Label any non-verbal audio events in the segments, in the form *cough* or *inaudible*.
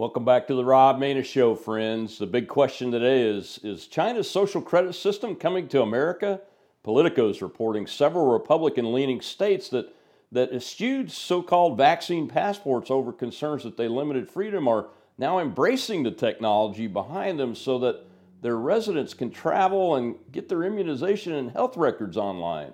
Welcome back to the Rob Maness Show, friends. The big question today is Is China's social credit system coming to America? Politico is reporting several Republican leaning states that, that eschewed so called vaccine passports over concerns that they limited freedom are now embracing the technology behind them so that their residents can travel and get their immunization and health records online.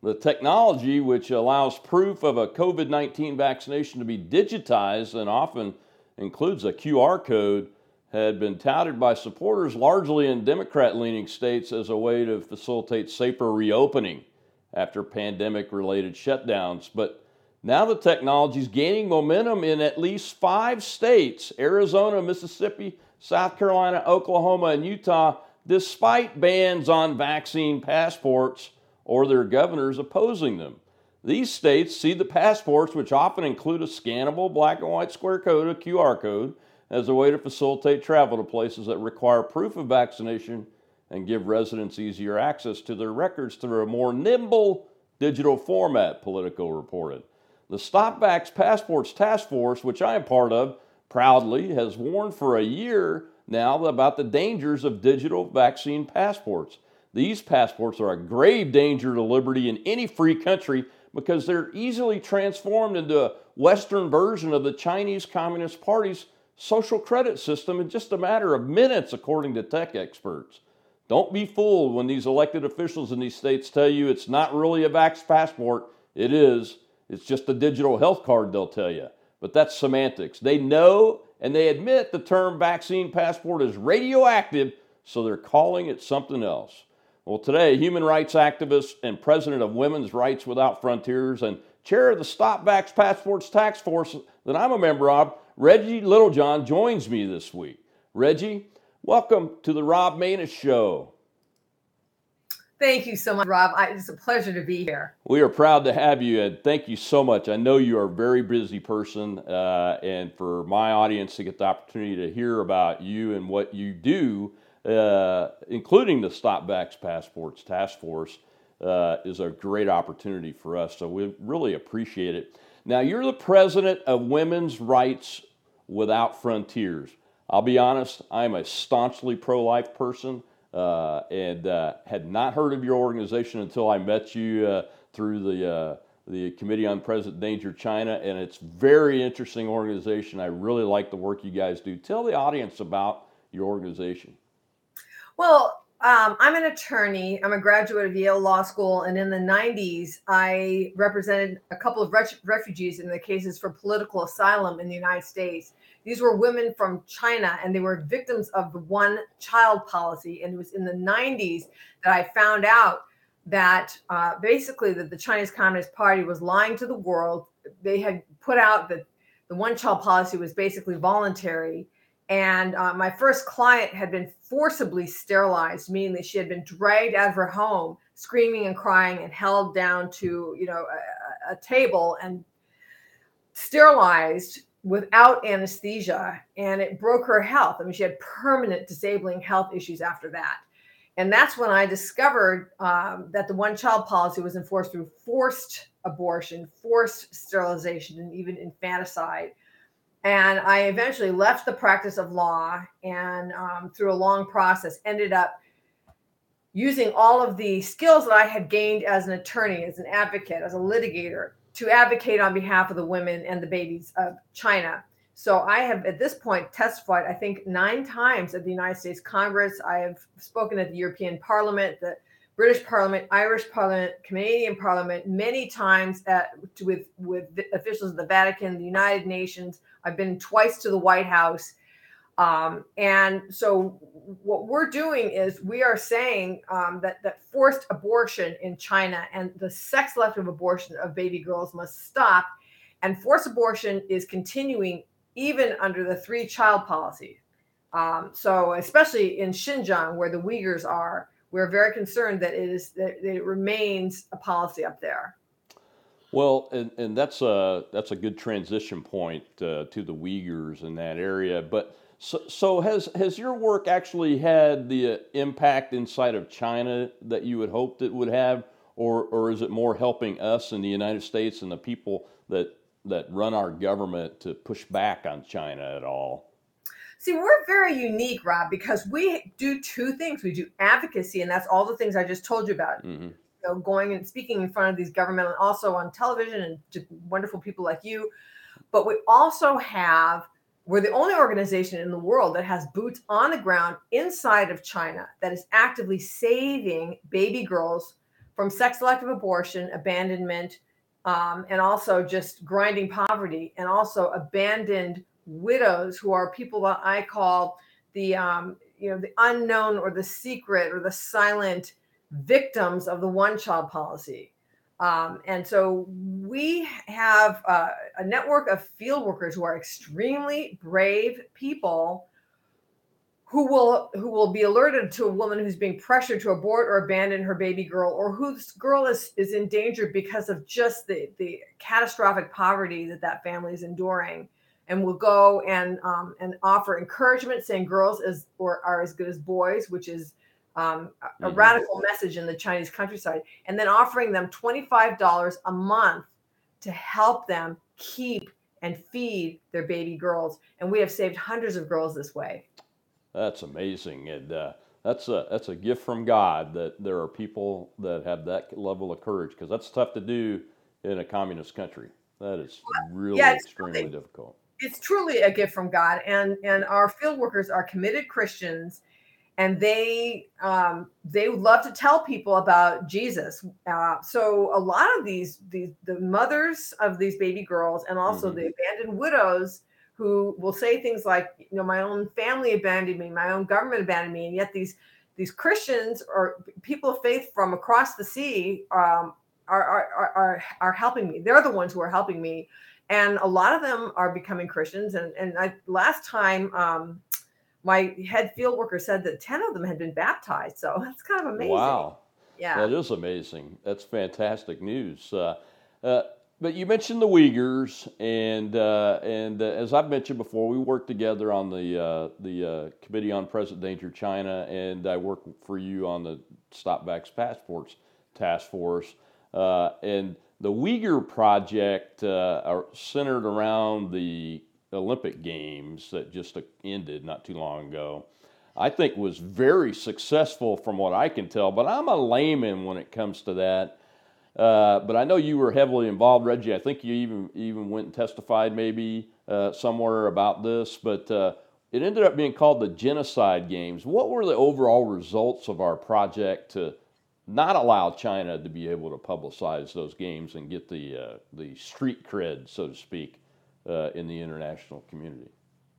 The technology, which allows proof of a COVID 19 vaccination to be digitized and often includes a QR code, had been touted by supporters largely in Democrat leaning states as a way to facilitate safer reopening after pandemic related shutdowns. But now the technology is gaining momentum in at least five states Arizona, Mississippi, South Carolina, Oklahoma, and Utah, despite bans on vaccine passports or their governors opposing them. These states see the passports, which often include a scannable black and white square code, a QR code, as a way to facilitate travel to places that require proof of vaccination and give residents easier access to their records through a more nimble digital format, Politico reported. The Stop Vax Passports Task Force, which I am part of, proudly has warned for a year now about the dangers of digital vaccine passports. These passports are a grave danger to liberty in any free country because they're easily transformed into a Western version of the Chinese Communist Party's social credit system in just a matter of minutes, according to tech experts. Don't be fooled when these elected officials in these states tell you it's not really a vax passport. It is. It's just a digital health card, they'll tell you. But that's semantics. They know and they admit the term vaccine passport is radioactive, so they're calling it something else. Well, today, human rights activist and president of Women's Rights Without Frontiers and chair of the Stop Vax Passports Task Force that I'm a member of, Reggie Littlejohn, joins me this week. Reggie, welcome to the Rob Maness Show. Thank you so much, Rob. I, it's a pleasure to be here. We are proud to have you, and thank you so much. I know you are a very busy person, uh, and for my audience to get the opportunity to hear about you and what you do uh, including the Stop Vax Passports Task Force, uh, is a great opportunity for us. So we really appreciate it. Now, you're the president of Women's Rights Without Frontiers. I'll be honest, I'm a staunchly pro life person uh, and uh, had not heard of your organization until I met you uh, through the, uh, the Committee on Present Danger China. And it's very interesting organization. I really like the work you guys do. Tell the audience about your organization. Well, um, I'm an attorney. I'm a graduate of Yale Law School, and in the 90s, I represented a couple of refugees in the cases for political asylum in the United States. These were women from China, and they were victims of the one child policy. And it was in the 90s that I found out that uh, basically that the Chinese Communist Party was lying to the world. They had put out that the one child policy was basically voluntary and uh, my first client had been forcibly sterilized, meaning that she had been dragged out of her home, screaming and crying, and held down to you know a, a table and sterilized without anesthesia, and it broke her health. I mean, she had permanent disabling health issues after that. And that's when I discovered um, that the one child policy was enforced through forced abortion, forced sterilization, and even infanticide and I eventually left the practice of law and um, through a long process ended up using all of the skills that I had gained as an attorney, as an advocate, as a litigator to advocate on behalf of the women and the babies of China. So I have at this point testified, I think, nine times at the United States Congress. I have spoken at the European Parliament, the British Parliament, Irish Parliament, Canadian Parliament, many times at, with with officials of the Vatican, the United Nations. I've been twice to the White House, um, and so what we're doing is we are saying um, that that forced abortion in China and the sex-selective abortion of baby girls must stop, and forced abortion is continuing even under the three-child policy. Um, so especially in Xinjiang, where the Uyghurs are we're very concerned that it is that it remains a policy up there. Well, and, and that's a that's a good transition point uh, to the Uyghurs in that area. But so, so has has your work actually had the uh, impact inside of China that you had hoped it would have, or or is it more helping us in the United States and the people that that run our government to push back on China at all? See, we're very unique, Rob, because we do two things. We do advocacy, and that's all the things I just told you about. Mm-hmm. You know, going and speaking in front of these government, and also on television, and wonderful people like you. But we also have we're the only organization in the world that has boots on the ground inside of China that is actively saving baby girls from sex selective abortion, abandonment, um, and also just grinding poverty, and also abandoned widows who are people that I call the um, you know the unknown or the secret or the silent victims of the one child policy. Um, and so we have uh, a network of field workers who are extremely brave people who will who will be alerted to a woman who's being pressured to abort or abandon her baby girl or whose girl is, is in danger because of just the, the catastrophic poverty that that family is enduring and will go and um, and offer encouragement saying girls is or are as good as boys which is um, a, mm-hmm. radical message in the Chinese countryside, and then offering them $25 a month to help them keep and feed their baby girls. And we have saved hundreds of girls this way. That's amazing. And uh, that's, a, that's a gift from God that there are people that have that level of courage because that's tough to do in a communist country. That is really yeah, extremely difficult. It's truly a gift from God. And, and our field workers are committed Christians and they um, they love to tell people about Jesus. Uh, so a lot of these these the mothers of these baby girls and also mm-hmm. the abandoned widows who will say things like, you know, my own family abandoned me, my own government abandoned me, and yet these these Christians or people of faith from across the sea um, are, are are are helping me. They're the ones who are helping me, and a lot of them are becoming Christians. And and I, last time. Um, my head field worker said that 10 of them had been baptized. So *laughs* that's kind of amazing. Wow. Yeah. That is amazing. That's fantastic news. Uh, uh, but you mentioned the Uyghurs, and uh, and uh, as I've mentioned before, we worked together on the uh, the uh, Committee on Present Danger China, and I work for you on the Stop Vax Passports Task Force. and the Uyghur project are centered around the Olympic Games that just ended not too long ago, I think was very successful from what I can tell. But I'm a layman when it comes to that. Uh, but I know you were heavily involved, Reggie. I think you even even went and testified maybe uh, somewhere about this. But uh, it ended up being called the Genocide Games. What were the overall results of our project to not allow China to be able to publicize those games and get the uh, the street cred, so to speak? Uh, in the international community.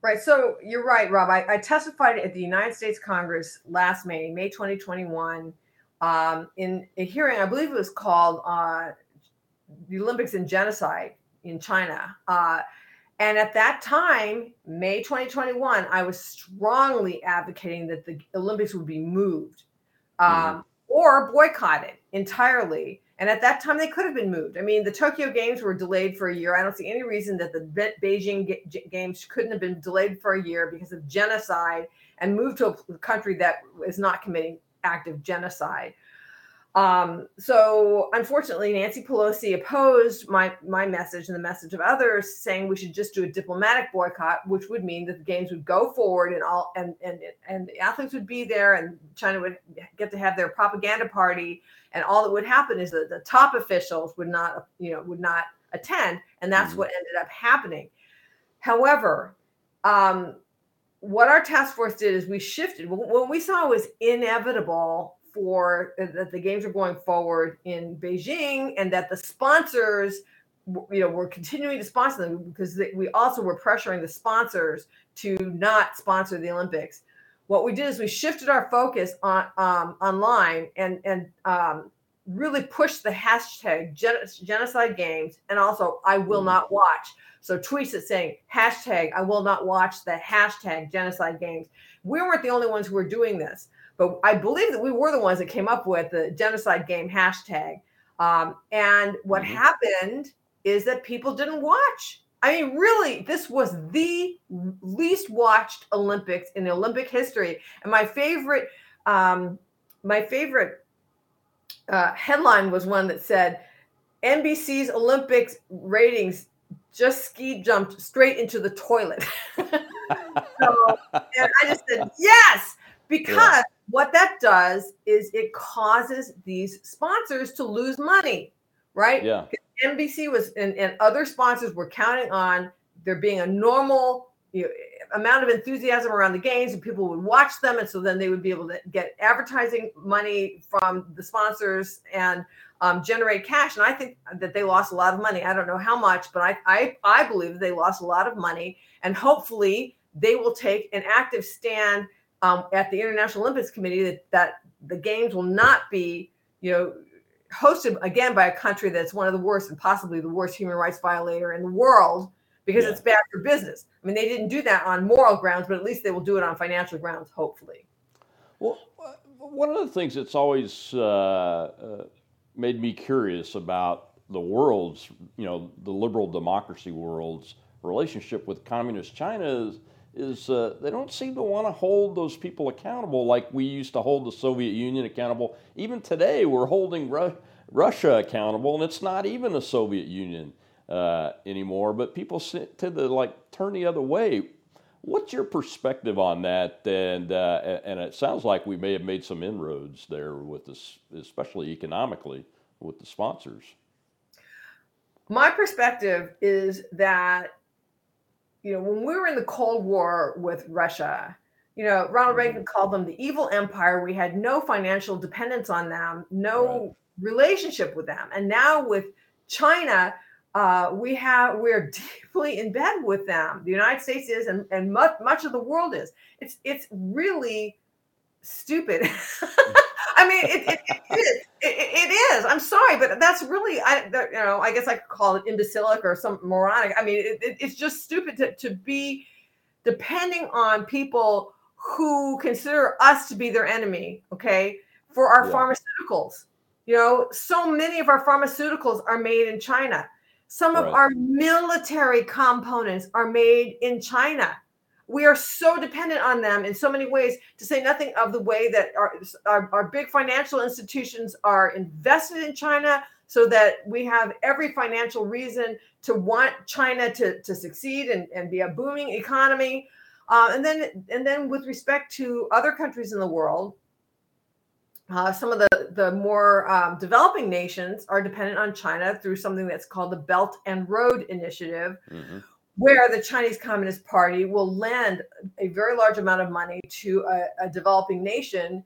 Right. So you're right, Rob. I, I, testified at the United States Congress last May, May 2021, um, in a hearing, I believe it was called uh, the Olympics and Genocide in China. Uh, and at that time, May 2021, I was strongly advocating that the Olympics would be moved um, mm-hmm. or boycotted entirely and at that time, they could have been moved. I mean, the Tokyo Games were delayed for a year. I don't see any reason that the Beijing Games couldn't have been delayed for a year because of genocide and moved to a country that is not committing active genocide. Um, so unfortunately, Nancy Pelosi opposed my my message and the message of others, saying we should just do a diplomatic boycott, which would mean that the games would go forward and all and and and the athletes would be there, and China would get to have their propaganda party, and all that would happen is that the top officials would not you know would not attend, and that's mm-hmm. what ended up happening. However, um, what our task force did is we shifted when we saw it was inevitable for uh, that the games are going forward in Beijing and that the sponsors you know were continuing to sponsor them because they, we also were pressuring the sponsors to not sponsor the Olympics. What we did is we shifted our focus on um, online and and um, really pushed the hashtag genocide games and also I will not watch. So tweets that saying hashtag I will not watch the hashtag genocide games. We weren't the only ones who were doing this. But I believe that we were the ones that came up with the genocide game hashtag. Um, and what mm-hmm. happened is that people didn't watch. I mean, really, this was the least watched Olympics in Olympic history. And my favorite, um, my favorite uh, headline was one that said, "NBC's Olympics ratings just ski jumped straight into the toilet." *laughs* so, and I just said yes because yeah. What that does is it causes these sponsors to lose money, right? Yeah. NBC was and, and other sponsors were counting on there being a normal you know, amount of enthusiasm around the games and people would watch them and so then they would be able to get advertising money from the sponsors and um, generate cash and i think that they lost a lot of money i don't know how much but I, I i believe they lost a lot of money and hopefully they will take an active stand um, at the international olympics committee that, that the games will not be you know hosted again by a country that's one of the worst and possibly the worst human rights violator in the world because yeah. it's bad for business. I mean, they didn't do that on moral grounds, but at least they will do it on financial grounds, hopefully. Well, one of the things that's always uh, uh, made me curious about the world's, you know, the liberal democracy world's relationship with communist China is, is uh, they don't seem to want to hold those people accountable like we used to hold the Soviet Union accountable. Even today, we're holding Ru- Russia accountable, and it's not even the Soviet Union uh, anymore. But people tend to like turn the other way. What's your perspective on that? And uh, and it sounds like we may have made some inroads there with this, especially economically, with the sponsors. My perspective is that you know when we were in the Cold War with Russia, you know Ronald mm-hmm. Reagan called them the evil empire. We had no financial dependence on them, no right. relationship with them, and now with China, uh, we have we're *laughs* deeply in bed with them. The United States is, and, and much much of the world is. It's it's really stupid. *laughs* I mean, it, it, it is. It, it is. I'm sorry, but that's really, I you know, I guess I could call it imbecilic or some moronic. I mean, it's just stupid to, to be depending on people who consider us to be their enemy. Okay, for our yeah. pharmaceuticals. You know, so many of our pharmaceuticals are made in China some of our military components are made in China. We are so dependent on them in so many ways, to say nothing of the way that our, our, our big financial institutions are invested in China, so that we have every financial reason to want China to, to succeed and, and be a booming economy. Uh, and then and then with respect to other countries in the world, uh, some of the, the more um, developing nations are dependent on China through something that's called the Belt and Road Initiative, mm-hmm. Where the Chinese Communist Party will lend a very large amount of money to a, a developing nation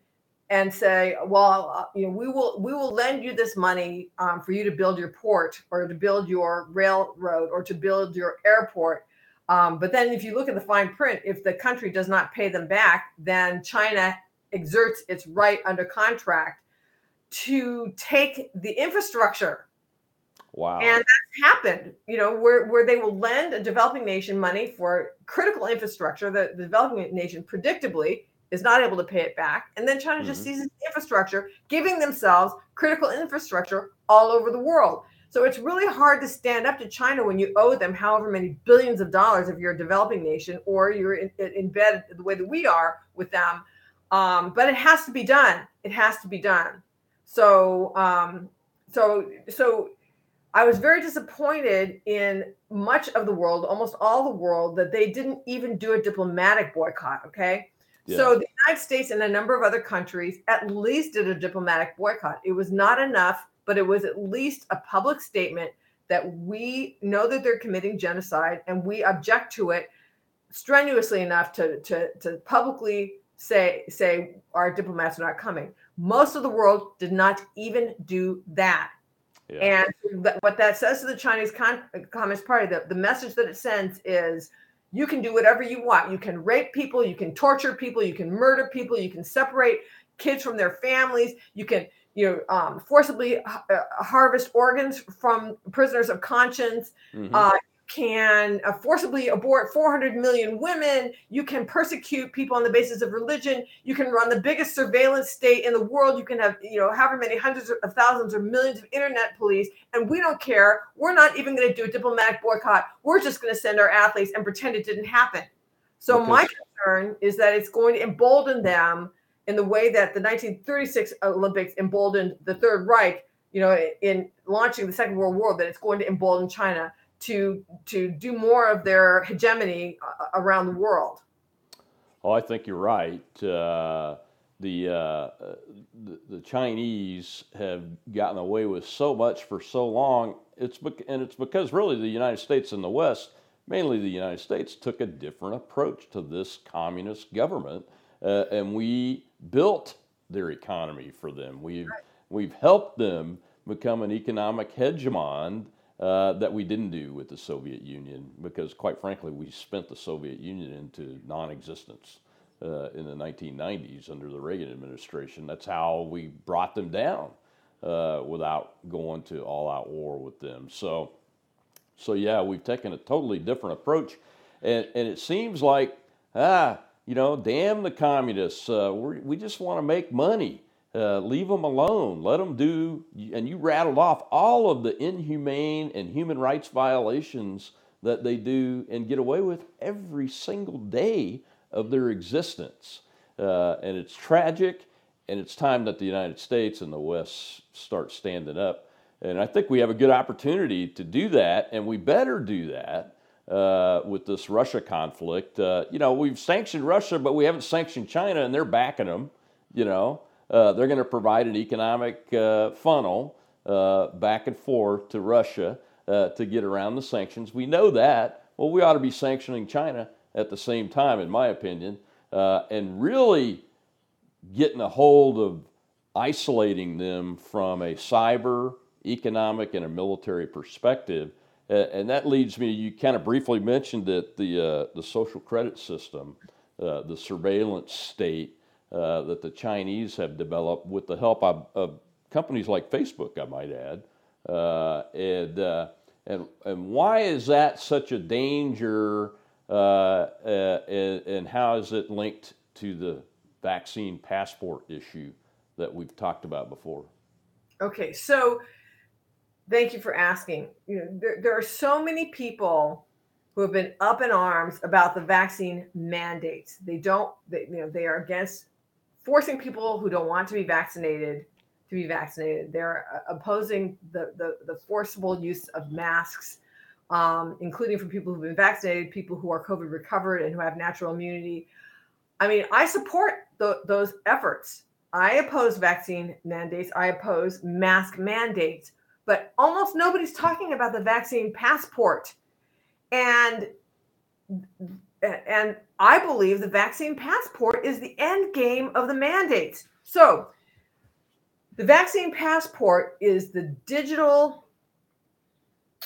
and say, "Well, uh, you know, we will we will lend you this money um, for you to build your port or to build your railroad or to build your airport." Um, but then, if you look at the fine print, if the country does not pay them back, then China exerts its right under contract to take the infrastructure. Wow. And that's happened, you know, where, where they will lend a developing nation money for critical infrastructure. The, the developing nation predictably is not able to pay it back. And then China mm-hmm. just seizes the infrastructure, giving themselves critical infrastructure all over the world. So it's really hard to stand up to China when you owe them however many billions of dollars if you're a developing nation or you're in, in bed the way that we are with them um, but it has to be done. It has to be done. So, um, so, so I was very disappointed in much of the world, almost all the world, that they didn't even do a diplomatic boycott. Okay. Yeah. So the United States and a number of other countries at least did a diplomatic boycott. It was not enough, but it was at least a public statement that we know that they're committing genocide and we object to it strenuously enough to, to, to publicly say say our diplomats are not coming. Most of the world did not even do that. Yeah. And th- what that says to the Chinese Con- Communist Party, the, the message that it sends is you can do whatever you want. You can rape people, you can torture people, you can murder people, you can separate kids from their families, you can you know um, forcibly uh, harvest organs from prisoners of conscience. Mm-hmm. Uh, can uh, forcibly abort 400 million women. You can persecute people on the basis of religion. You can run the biggest surveillance state in the world. You can have, you know, however many hundreds of thousands or millions of internet police. And we don't care. We're not even going to do a diplomatic boycott. We're just going to send our athletes and pretend it didn't happen. So because- my concern is that it's going to embolden them in the way that the 1936 Olympics emboldened the Third Reich, you know, in launching the Second World War, that it's going to embolden China to to do more of their hegemony uh, around the world. Oh, I think you're right. Uh, the, uh, the, the Chinese have gotten away with so much for so long. It's and it's because really the United States and the West, mainly the United States, took a different approach to this communist government, uh, and we built their economy for them. We've we've helped them become an economic hegemon uh, that we didn't do with the Soviet Union because, quite frankly, we spent the Soviet Union into non existence uh, in the 1990s under the Reagan administration. That's how we brought them down uh, without going to all out war with them. So, so yeah, we've taken a totally different approach. And, and it seems like, ah, you know, damn the communists. Uh, we just want to make money. Uh, leave them alone. Let them do. And you rattled off all of the inhumane and human rights violations that they do and get away with every single day of their existence. Uh, and it's tragic, and it's time that the United States and the West start standing up. And I think we have a good opportunity to do that, and we better do that uh, with this Russia conflict. Uh, you know, we've sanctioned Russia, but we haven't sanctioned China, and they're backing them. You know, uh, they're going to provide an economic uh, funnel uh, back and forth to Russia uh, to get around the sanctions. We know that. Well, we ought to be sanctioning China at the same time, in my opinion, uh, and really getting a hold of isolating them from a cyber, economic, and a military perspective. And that leads me, you kind of briefly mentioned that the, uh, the social credit system, uh, the surveillance state uh, that the Chinese have developed with the help of, of companies like Facebook, I might add. Uh, and, and, and why is that such a danger uh, uh, and, and how is it linked to the vaccine passport issue that we've talked about before? Okay, so thank you for asking. You know, there, there are so many people who have been up in arms about the vaccine mandates. They don't, they, you know, they are against forcing people who don't want to be vaccinated to be vaccinated. They're uh, opposing the, the, the forcible use of masks um, including for people who've been vaccinated, people who are COVID recovered and who have natural immunity. I mean, I support the, those efforts. I oppose vaccine mandates. I oppose mask mandates, but almost nobody's talking about the vaccine passport. And and I believe the vaccine passport is the end game of the mandates. So, the vaccine passport is the digital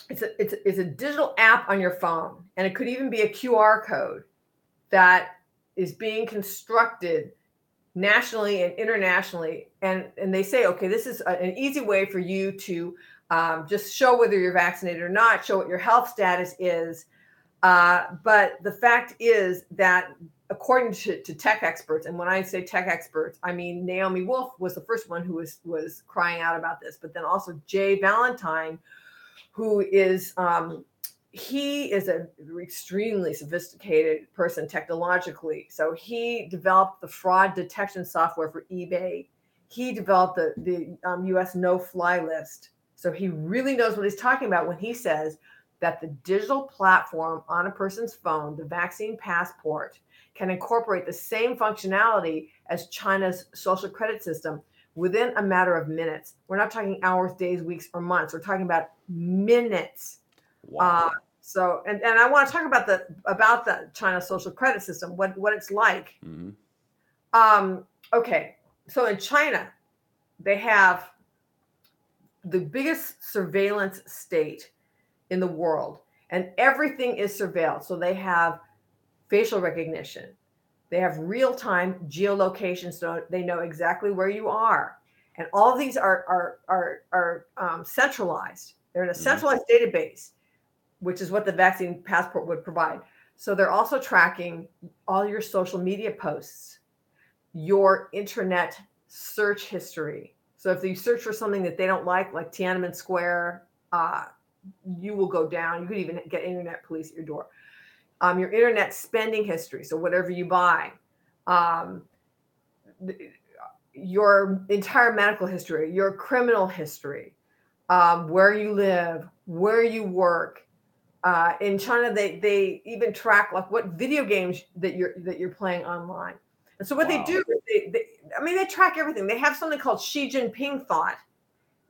it's a, it's, a, it's a digital app on your phone and it could even be a qr code that is being constructed nationally and internationally and and they say okay this is a, an easy way for you to um, just show whether you're vaccinated or not show what your health status is uh, but the fact is that according to, to tech experts and when i say tech experts i mean naomi wolf was the first one who was was crying out about this but then also jay valentine who is um, he is an extremely sophisticated person technologically. So he developed the fraud detection software for eBay. He developed the the um, U.S. no fly list. So he really knows what he's talking about when he says that the digital platform on a person's phone, the vaccine passport, can incorporate the same functionality as China's social credit system within a matter of minutes. We're not talking hours, days, weeks, or months. We're talking about minutes. Wow. Uh, so, and, and I want to talk about the about the China social credit system, what what it's like. Mm-hmm. Um, okay, so in China, they have the biggest surveillance state in the world, and everything is surveilled. So they have facial recognition, they have real time geolocation, so they know exactly where you are. And all of these are, are, are, are um, centralized. They're in a mm-hmm. centralized mm-hmm. database, which is what the vaccine passport would provide. So they're also tracking all your social media posts, your internet search history. So if you search for something that they don't like, like Tiananmen Square, uh, you will go down. You could even get internet police at your door um, your internet spending history. So whatever you buy, um, your entire medical history, your criminal history, um, where you live, where you work, Uh, in China, they they even track like what video games that you're that you're playing online. And so what wow. they do, they, they, I mean, they track everything. They have something called Xi Jinping Thought,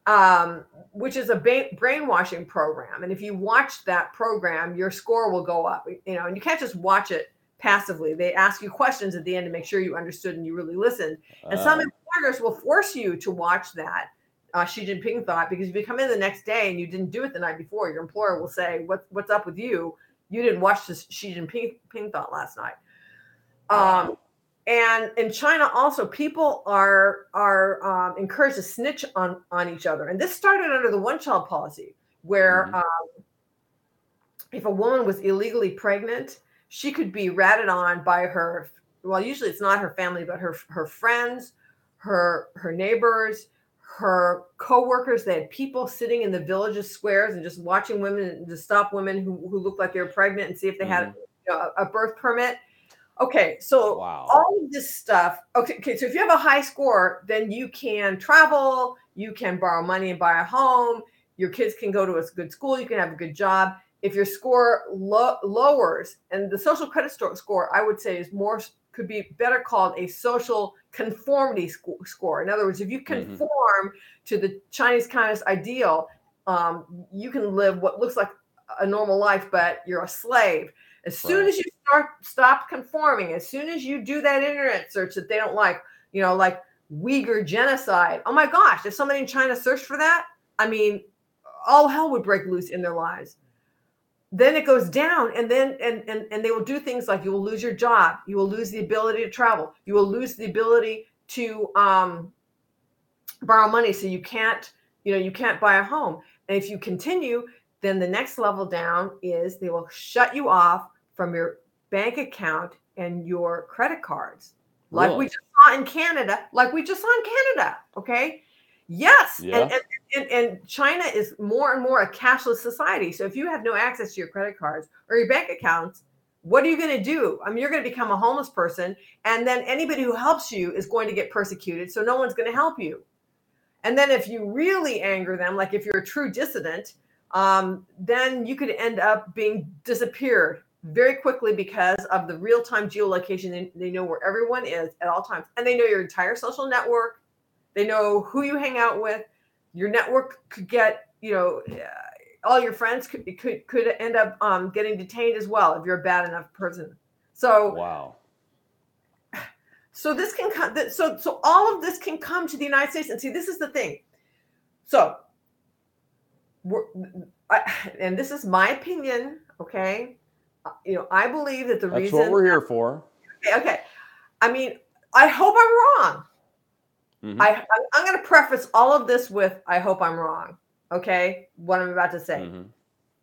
um, which is a ba- brainwashing program. And if you watch that program, your score will go up. You know, and you can't just watch it passively. They ask you questions at the end to make sure you understood and you really listened. And uh, some employers will force you to watch that uh, Xi Jinping thought because if you come in the next day and you didn't do it the night before, your employer will say, "What what's up with you? You didn't watch this Xi Jinping thought last night." Um, and in China, also people are are um, encouraged to snitch on on each other, and this started under the one child policy, where mm-hmm. um, if a woman was illegally pregnant, she could be ratted on by her. Well, usually it's not her family, but her her friends, her her neighbors, her co-workers. They had people sitting in the villages squares and just watching women to stop women who, who looked like they were pregnant and see if they mm-hmm. had you know, a birth permit Okay, so wow. all of this stuff. Okay, okay, so if you have a high score, then you can travel, you can borrow money and buy a home, your kids can go to a good school, you can have a good job. If your score lo- lowers, and the social credit score, I would say, is more could be better called a social conformity sc- score. In other words, if you mm-hmm. conform mm-hmm. to the Chinese Communist ideal, um, you can live what looks like a normal life, but you're a slave. As soon right. as you start stop conforming, as soon as you do that internet search that they don't like, you know, like Uyghur genocide. Oh my gosh, if somebody in China searched for that, I mean, all hell would break loose in their lives. Then it goes down, and then and and and they will do things like you will lose your job, you will lose the ability to travel, you will lose the ability to um, borrow money, so you can't, you know, you can't buy a home. And if you continue, then the next level down is they will shut you off from your bank account and your credit cards, like really? we just saw in Canada, like we just saw in Canada. Okay. Yes. Yeah. And, and, and, China is more and more a cashless society. So if you have no access to your credit cards or your bank accounts, what are you going to do? I mean, you're going to become a homeless person. And then anybody who helps you is going to get persecuted. So no one's going to help you. And then if you really anger them, like if you're a true dissident, um, then you could end up being disappeared very quickly because of the real time geolocation. They, they know where everyone is at all times, and they know your entire social network. They know who you hang out with. Your network could get, you know, uh, all your friends could could could end up um, getting detained as well if you're a bad enough person. So wow. So this can come. So so all of this can come to the United States, and see, this is the thing. So, I, and this is my opinion. Okay, you know, I believe that the That's reason what we're here for. Okay, okay. I mean, I hope I'm wrong. Mm-hmm. I I'm going to preface all of this with I hope I'm wrong. Okay, what I'm about to say. Mm-hmm.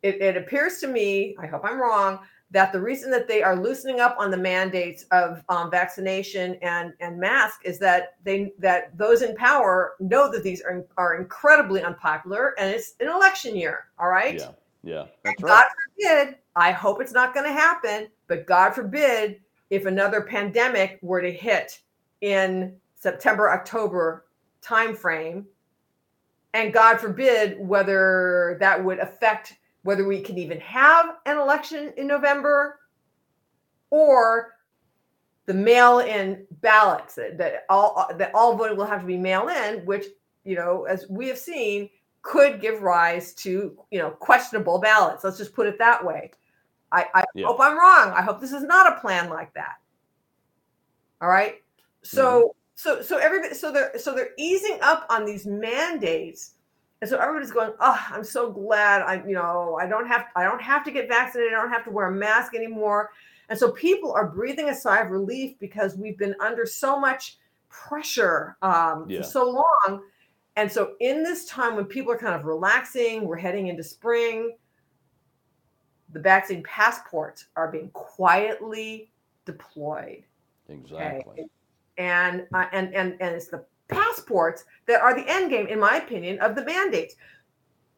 It, it appears to me, I hope I'm wrong, that the reason that they are loosening up on the mandates of um, vaccination and and mask is that they that those in power know that these are are incredibly unpopular and it's an election year. All right. Yeah. Yeah. That's right. God forbid I hope it's not going to happen, but God forbid if another pandemic were to hit in September, October timeframe, and God forbid whether that would affect whether we can even have an election in November or the mail-in ballots that, that all that all voting will have to be mail-in, which you know, as we have seen, could give rise to you know questionable ballots. Let's just put it that way. I, I yeah. hope I'm wrong. I hope this is not a plan like that. All right. So mm-hmm. so so everybody so they're so they're easing up on these mandates. And so everybody's going, oh, I'm so glad I, you know, I don't have I don't have to get vaccinated, I don't have to wear a mask anymore. And so people are breathing a sigh of relief because we've been under so much pressure um, yeah. for so long. And so in this time when people are kind of relaxing, we're heading into spring, the vaccine passports are being quietly deployed. Exactly. Okay? And uh, and and and it's the passports that are the end game, in my opinion, of the mandates.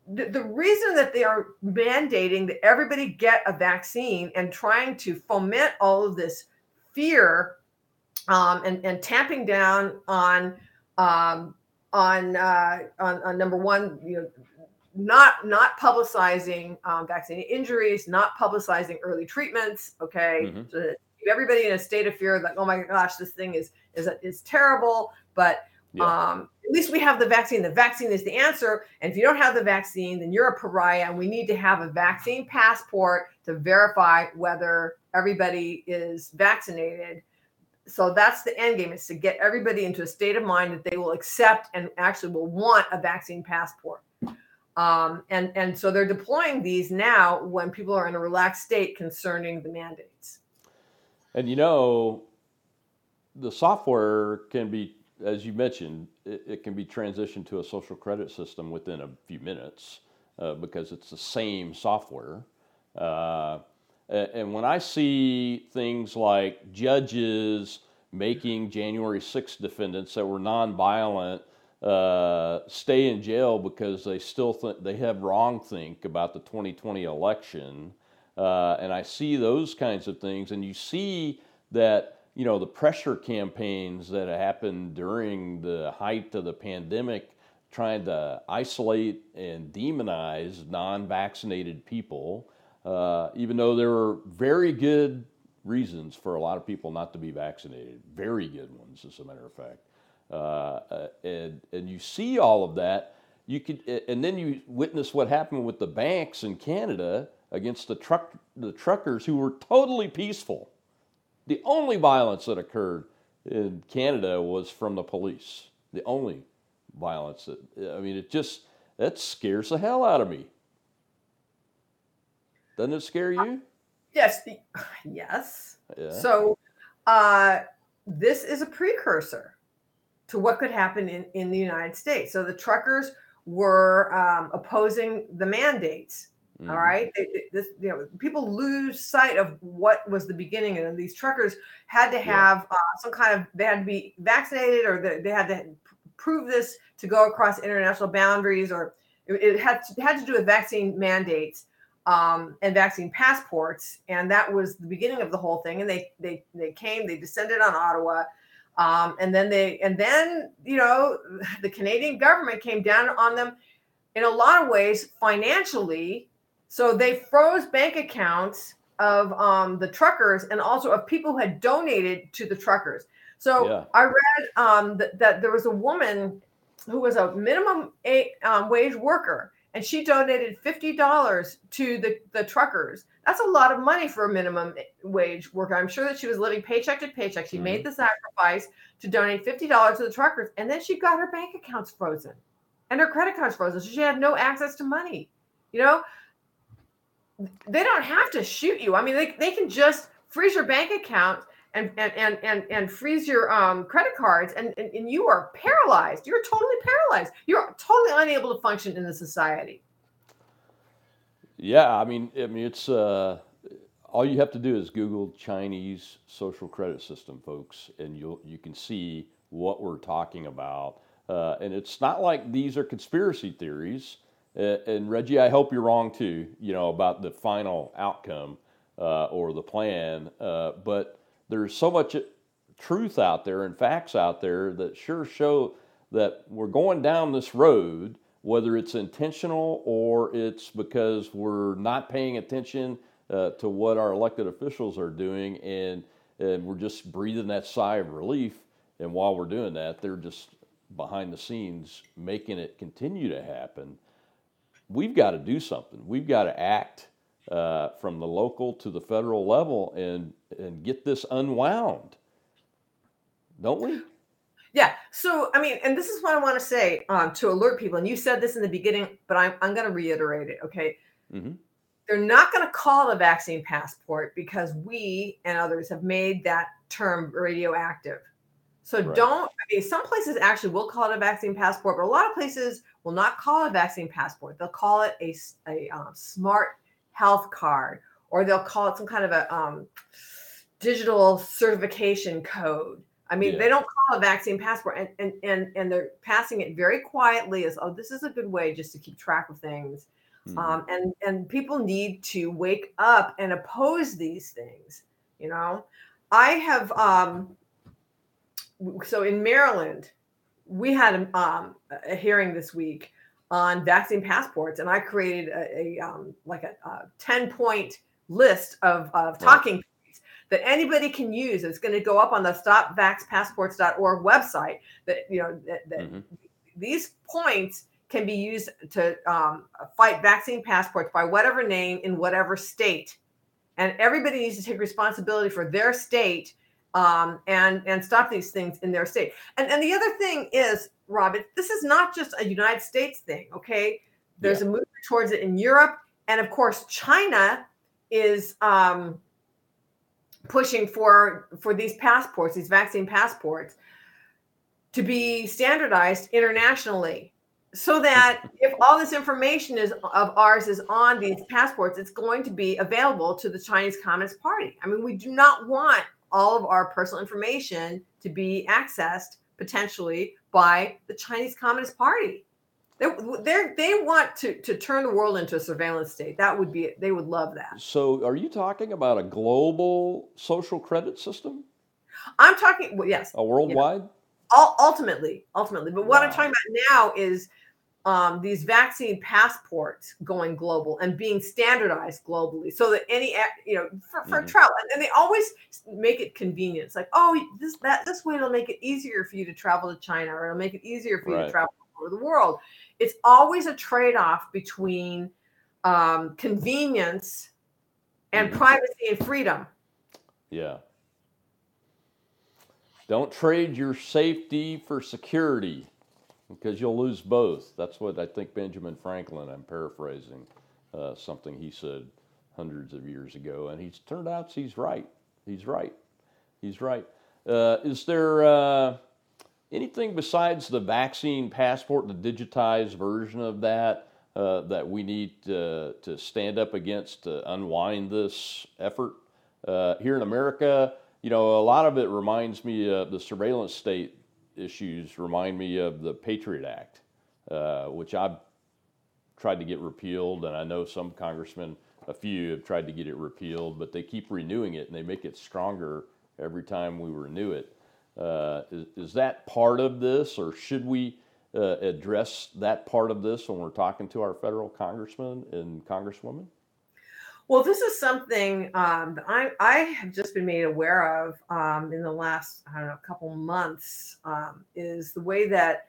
The, the reason that they are mandating that everybody get a vaccine and trying to foment all of this fear um, and, and tamping down on um, on, uh, on on number one, you know, not not publicizing um, vaccine injuries, not publicizing early treatments. Okay, mm-hmm. so everybody in a state of fear, like, oh my gosh, this thing is is is terrible. But yeah. um, at least we have the vaccine. The vaccine is the answer. And if you don't have the vaccine, then you're a pariah. And we need to have a vaccine passport to verify whether everybody is vaccinated. So that's the end game is to get everybody into a state of mind that they will accept and actually will want a vaccine passport. Um, and and so they're deploying these now when people are in a relaxed state concerning the mandates. And you know, the software can be, as you mentioned, it, it can be transitioned to a social credit system within a few minutes uh, because it's the same software. Uh, and when I see things like judges making January 6 defendants that were nonviolent uh, stay in jail because they still think they have wrong think about the 2020 election. Uh, and I see those kinds of things, and you see that you know the pressure campaigns that happened during the height of the pandemic, trying to isolate and demonize non-vaccinated people, uh, even though there were very good reasons for a lot of people not to be vaccinated, very good ones, as a matter of fact. Uh, uh, and and you see all of that. You could, and then you witness what happened with the banks in Canada against the truck the truckers who were totally peaceful. The only violence that occurred in Canada was from the police. The only violence that I mean, it just that scares the hell out of me. Doesn't it scare you? Yes, *sighs* yes. Yeah. So, uh, this is a precursor to what could happen in, in the United States. So the truckers were um, opposing the mandates. Mm-hmm. All right, this, you know, people lose sight of what was the beginning, and these truckers had to have yeah. uh, some kind of they had to be vaccinated, or they, they had to prove this to go across international boundaries, or it, it had to, had to do with vaccine mandates um, and vaccine passports, and that was the beginning of the whole thing. And they they they came, they descended on Ottawa um, and then they, and then, you know, *sighs* the Canadian government came down on them in a lot of ways financially. So they froze bank accounts of um, the truckers and also of people who had donated to the truckers. So yeah. I read um, that, that, there was a woman who was a minimum a, um, wage worker and she donated $50 to the, the truckers. That's a lot of money for a minimum wage worker. I'm sure that she was living paycheck to paycheck. She mm-hmm. made the sacrifice to donate $50 to the truckers, and then she got her bank accounts frozen and her credit cards frozen. So she had no access to money. You know, they don't have to shoot you. I mean, they, they can just freeze your bank account and and and and, and freeze your um, credit cards and, and and you are paralyzed you're totally paralyzed you're totally unable to function in the society yeah i mean i mean it's uh all you have to do is google chinese social credit system folks and you'll you can see what we're talking about. Uh, and it's not like these are conspiracy theories. And reggie i hope you're wrong too you know about the final outcome uh, or the plan uh, but there's so much truth out there and facts out there that sure show that we're going down this road, whether it's intentional or it's because we're not paying attention uh, to what our elected officials are doing and, and we're just breathing that sigh of relief. And while we're doing that, they're just behind the scenes making it continue to happen. We've got to do something. We've got to act uh, from the local to the federal level and and get this unwound, don't we? Yeah. So I mean, and this is what I want to say um, to alert people. And you said this in the beginning, but I'm I'm going to reiterate it. Okay. Mm-hmm. They're not going to call it a vaccine passport because we and others have made that term radioactive. So right. don't. I mean, some places actually will call it a vaccine passport, but a lot of places will not call it a vaccine passport. They'll call it a a um, smart health card, or they'll call it some kind of a um, digital certification code. I mean, yeah. they don't call a vaccine passport, and, and and and they're passing it very quietly as, oh, this is a good way just to keep track of things. Mm-hmm. Um, and and people need to wake up and oppose these things. You know, I have um, so in Maryland, we had um, a hearing this week on vaccine passports, and I created a, a um, like a, a, ten point list of, of talking that anybody can use. It's going to go up on the StopVaxPassports.org website. That you know that, that mm-hmm. these points can be used to um, fight vaccine passports by whatever name in whatever state, and everybody needs to take responsibility for their state. Um, and and stop these things in their state. And and the other thing is Robin, this is not just a United States thing, okay? There's yeah. a movement towards it in Europe. And of course, China is um, pushing for, for these passports, these vaccine passports, to be standardized internationally so that *laughs* if all this information is of ours is on these passports it's going to be available to the chinese communist party i mean we do not want all of our personal information to be accessed potentially by the Chinese Communist Party. They they want to to turn the world into a surveillance state. That would be they would love that. So, are you talking about a global social credit system? I'm talking well, yes, a worldwide. ultimately, ultimately, but what wow. I'm talking about now is um, these vaccine passports going global and being standardized globally so that any you know for, for mm-hmm. travel and, they always make it convenient it's like oh this that this way it'll make it easier for you to travel to china or it'll make it easier for right. you to travel all over the world it's always a trade-off between um, convenience and mm-hmm. privacy and freedom yeah don't trade your safety for security because you'll lose both. That's what I think Benjamin Franklin, I'm paraphrasing uh, something he said hundreds of years ago, and he's turned out he's right. He's right. He's right. Uh, is there uh, anything besides the vaccine passport, the digitized version of that, uh, that we need to, to stand up against to unwind this effort? Uh, here in America, you know, a lot of it reminds me of the surveillance state issues remind me of the Patriot Act, uh, which I've tried to get repealed, and I know some congressmen, a few, have tried to get it repealed, but they keep renewing it and they make it stronger every time we renew it. Uh, is, is, that part of this, or should we uh, address that part of this when we're talking to our federal congressmen and congresswomen? Well, this is something um, that I, I have just been made aware of um, in the last, I don't know, couple months um, is the way that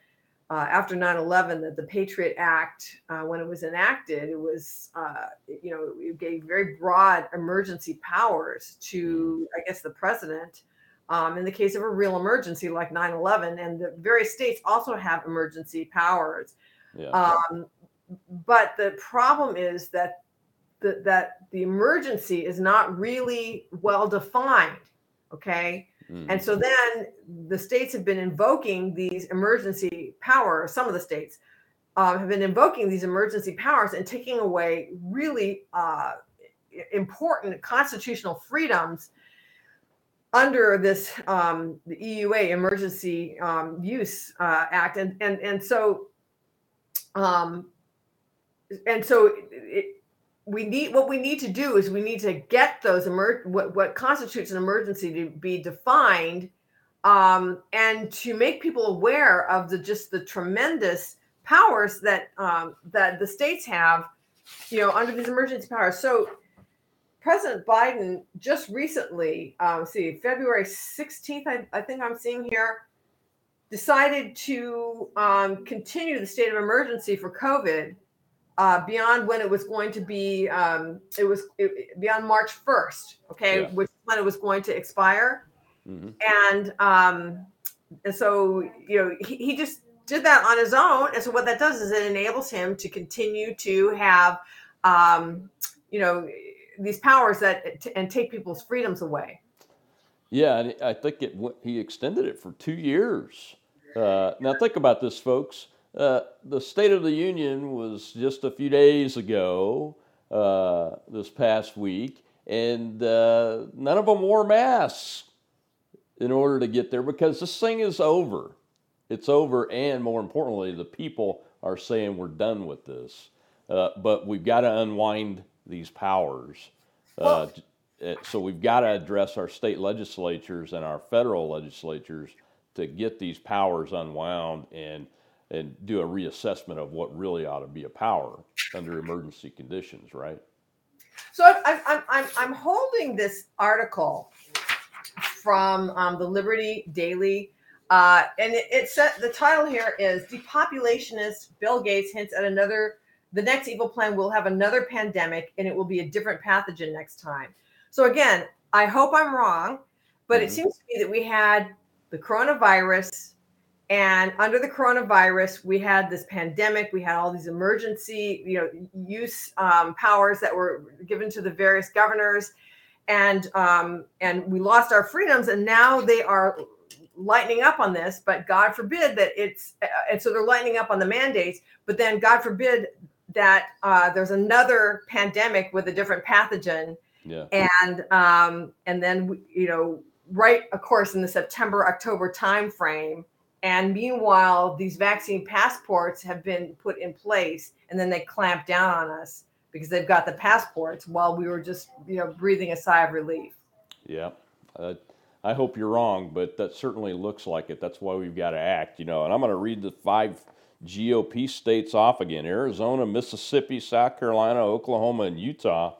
uh, after 9-11 that the Patriot Act, uh, when it was enacted, it was, uh, you know, it gave very broad emergency powers to, I guess, the president um, in the case of a real emergency like 9-11. And the various states also have emergency powers. Yeah. Um, but the problem is that the, that the emergency is not really well defined. Okay. Mm. And so then the states have been invoking these emergency powers, some of the states uh, have been invoking these emergency powers and taking away really uh, important constitutional freedoms under this um, the EUA Emergency um, Use uh, Act, and and and so um, and so it, we need what we need to do is we need to get those emer- what, what constitutes an emergency to be defined um, and to make people aware of the just the tremendous powers that um, that the states have you know under these emergency powers. So president biden just recently um, see february 16th I, I think i'm seeing here decided to um, continue the state of emergency for covid uh, beyond when it was going to be, um, it was it, beyond March 1st, okay, yeah. which when it was going to expire. Mm-hmm. And, um, and so, you know, he, he just did that on his own. And so what that does is it enables him to continue to have, um, you know, these powers that and take people's freedoms away. Yeah, I think it he extended it for two years. Uh, now think about this, folks. Uh, the State of the Union was just a few days ago, uh, this past week, and uh, none of them wore masks in order to get there because this thing is over. It's over, and more importantly, the people are saying we're done with this. Uh, but we've got to unwind these powers. Uh, so we've got to address our state legislatures and our federal legislatures to get these powers unwound and and do a reassessment of what really ought to be a power under emergency conditions, right? So I'm, I'm, I'm, I'm holding this article from um, the Liberty Daily. Uh, and it, it said the title here is Depopulationist Bill Gates hints at another, the next evil plan will have another pandemic and it will be a different pathogen next time. So, again, I hope I'm wrong, but mm-hmm. it seems to me that we had the coronavirus, and under the coronavirus, we had this pandemic. We had all these emergency, you know, use um, powers that were given to the various governors, and um, and we lost our freedoms. And now they are lightening up on this. But God forbid that it's uh, and so they're lightening up on the mandates. But then God forbid that uh, there's another pandemic with a different pathogen. Yeah. And um, and then you know, right, of course, in the September October timeframe and meanwhile, these vaccine passports have been put in place, and then they clamp down on us because they've got the passports while we were just, you know, breathing a sigh of relief. Yeah. Uh, I hope you're wrong, but that certainly looks like it. That's why we've got to act, you know. And I'm going to read the five GOP states off again Arizona, Mississippi, South Carolina, Oklahoma, and Utah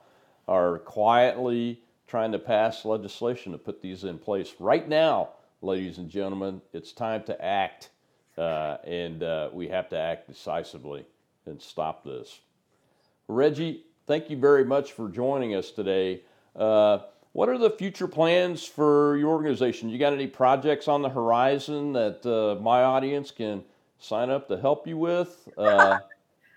are quietly trying to pass legislation to put these in place right now ladies and gentlemen, it's time to act, uh, and uh, we have to act decisively and stop this. Reggie, thank you very much for joining us today. Uh, what are the future plans for your organization? You got any projects on the horizon that uh, my audience can sign up to help you with? Uh,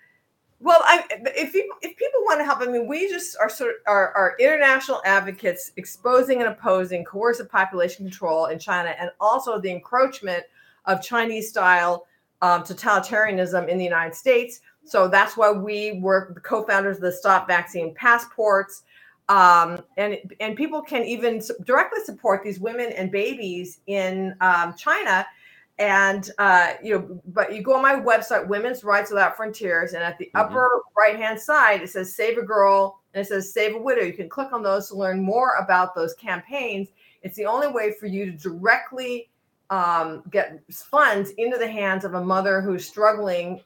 *laughs* well, I, if you, if people want to help, I mean, we just are sort of are, are international advocates exposing and opposing coercive population control in China, and also the encroachment of Chinese-style um, totalitarianism in the United States. So that's why we work the co-founders of the Stop Vaccine Passports, um, and and people can even directly support these women and babies in um, China and uh, you know, but you go on my website, Women's Rights Without Frontiers, and at the mm-hmm. upper right hand side, it says Save a Girl and it says Save a Widow. You can click on those to learn more about those campaigns. It's the only way for you to directly um, get funds into the hands of a mother who's struggling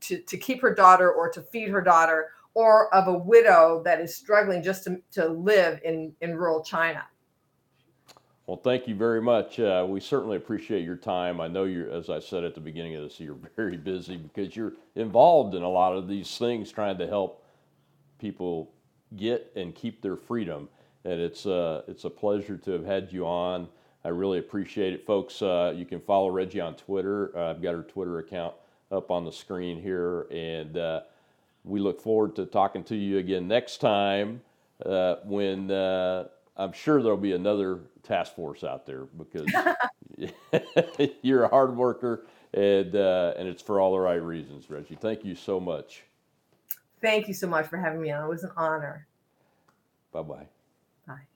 to, to keep her daughter or to feed her daughter, or of a widow that is struggling just to, to live in, in rural China. Well, thank you very much. Uh, we certainly appreciate your time. I know you're, as I said at the beginning of this, you're *laughs* very busy because you're involved in a lot of these things, trying to help people get and keep their freedom. And it's uh, it's a pleasure to have had you on. I really appreciate it, folks. Uh, you can follow Reggie on Twitter. Uh, I've got her Twitter account up on the screen here, and uh, we look forward to talking to you again next time uh, when I'm sure there'll be another task force out there because *laughs* you're a hard worker and uh, and it's for all the right reasons, Reggie. Thank you so much. Thank you so much for having me on. It was an honor. Bye bye. Bye.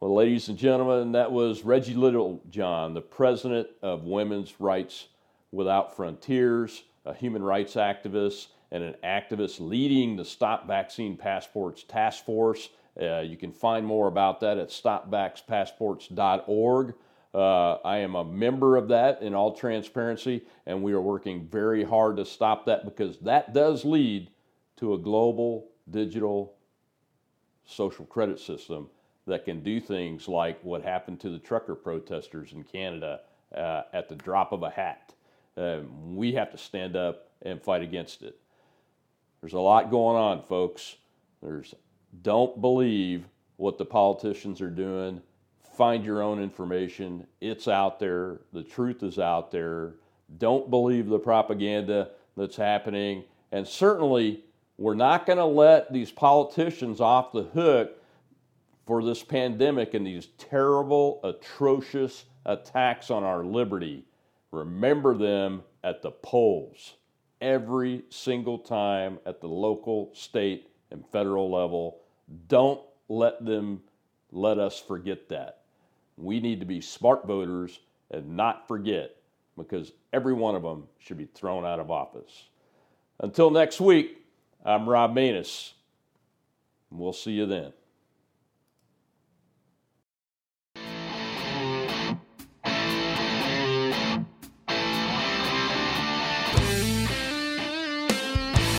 Well, ladies and gentlemen, that was Reggie Littlejohn, the president of Women's Rights Without Frontiers, a human rights activist and an activist leading the Stop Vaccine Passports Task Force. Uh, you can find more about that at StopVaxPassports.org. Uh, I am a member of that in all transparency, and we are working very hard to stop that because that does lead to a global digital social credit system that can do things like what happened to the trucker protesters in Canada uh, at the drop of a hat. Uh, we have to stand up and fight against it. There's a lot going on, folks. There's don't believe what the politicians are doing. Find your own information. It's out there. The truth is out there. Don't believe the propaganda that's happening. And certainly, we're not going to let these politicians off the hook for this pandemic and these terrible, atrocious attacks on our liberty. Remember them at the polls every single time at the local, state, and federal level. Don't let them let us forget that. We need to be smart voters and not forget because every one of them should be thrown out of office. Until next week, I'm Rob Maness. We'll see you then.